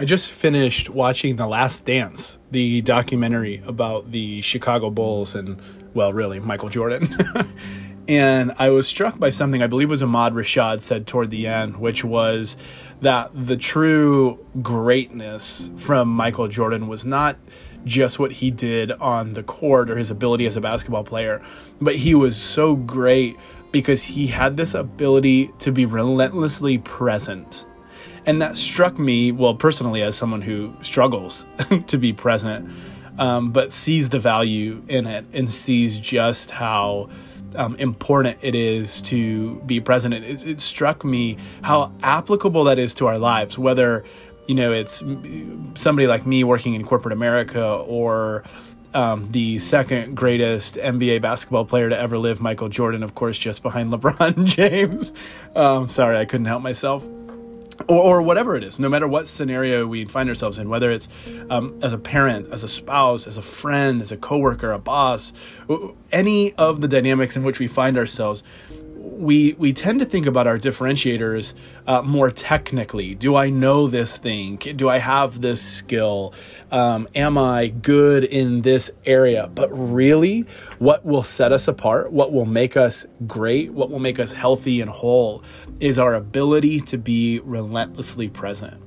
I just finished watching The Last Dance, the documentary about the Chicago Bulls and, well, really, Michael Jordan. and I was struck by something I believe was Ahmad Rashad said toward the end, which was that the true greatness from Michael Jordan was not just what he did on the court or his ability as a basketball player, but he was so great because he had this ability to be relentlessly present and that struck me well personally as someone who struggles to be present um, but sees the value in it and sees just how um, important it is to be present it, it struck me how applicable that is to our lives whether you know it's somebody like me working in corporate america or um, the second greatest NBA basketball player to ever live, Michael Jordan, of course, just behind LeBron James. Um, sorry, I couldn't help myself or, or whatever it is, no matter what scenario we find ourselves in, whether it's um, as a parent, as a spouse, as a friend, as a coworker, a boss, any of the dynamics in which we find ourselves, we we tend to think about our differentiators uh, more technically. Do I know this thing? Do I have this skill? Um, am I good in this area? But really, what will set us apart? What will make us great? What will make us healthy and whole is our ability to be relentlessly present.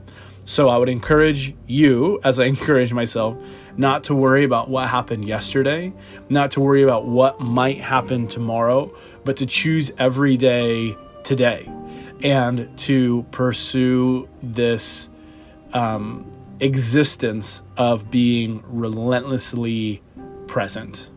So I would encourage you, as I encourage myself, not to worry about what happened yesterday, not to worry about what might happen tomorrow, but to choose every day today and to pursue this um, existence of being relentlessly present.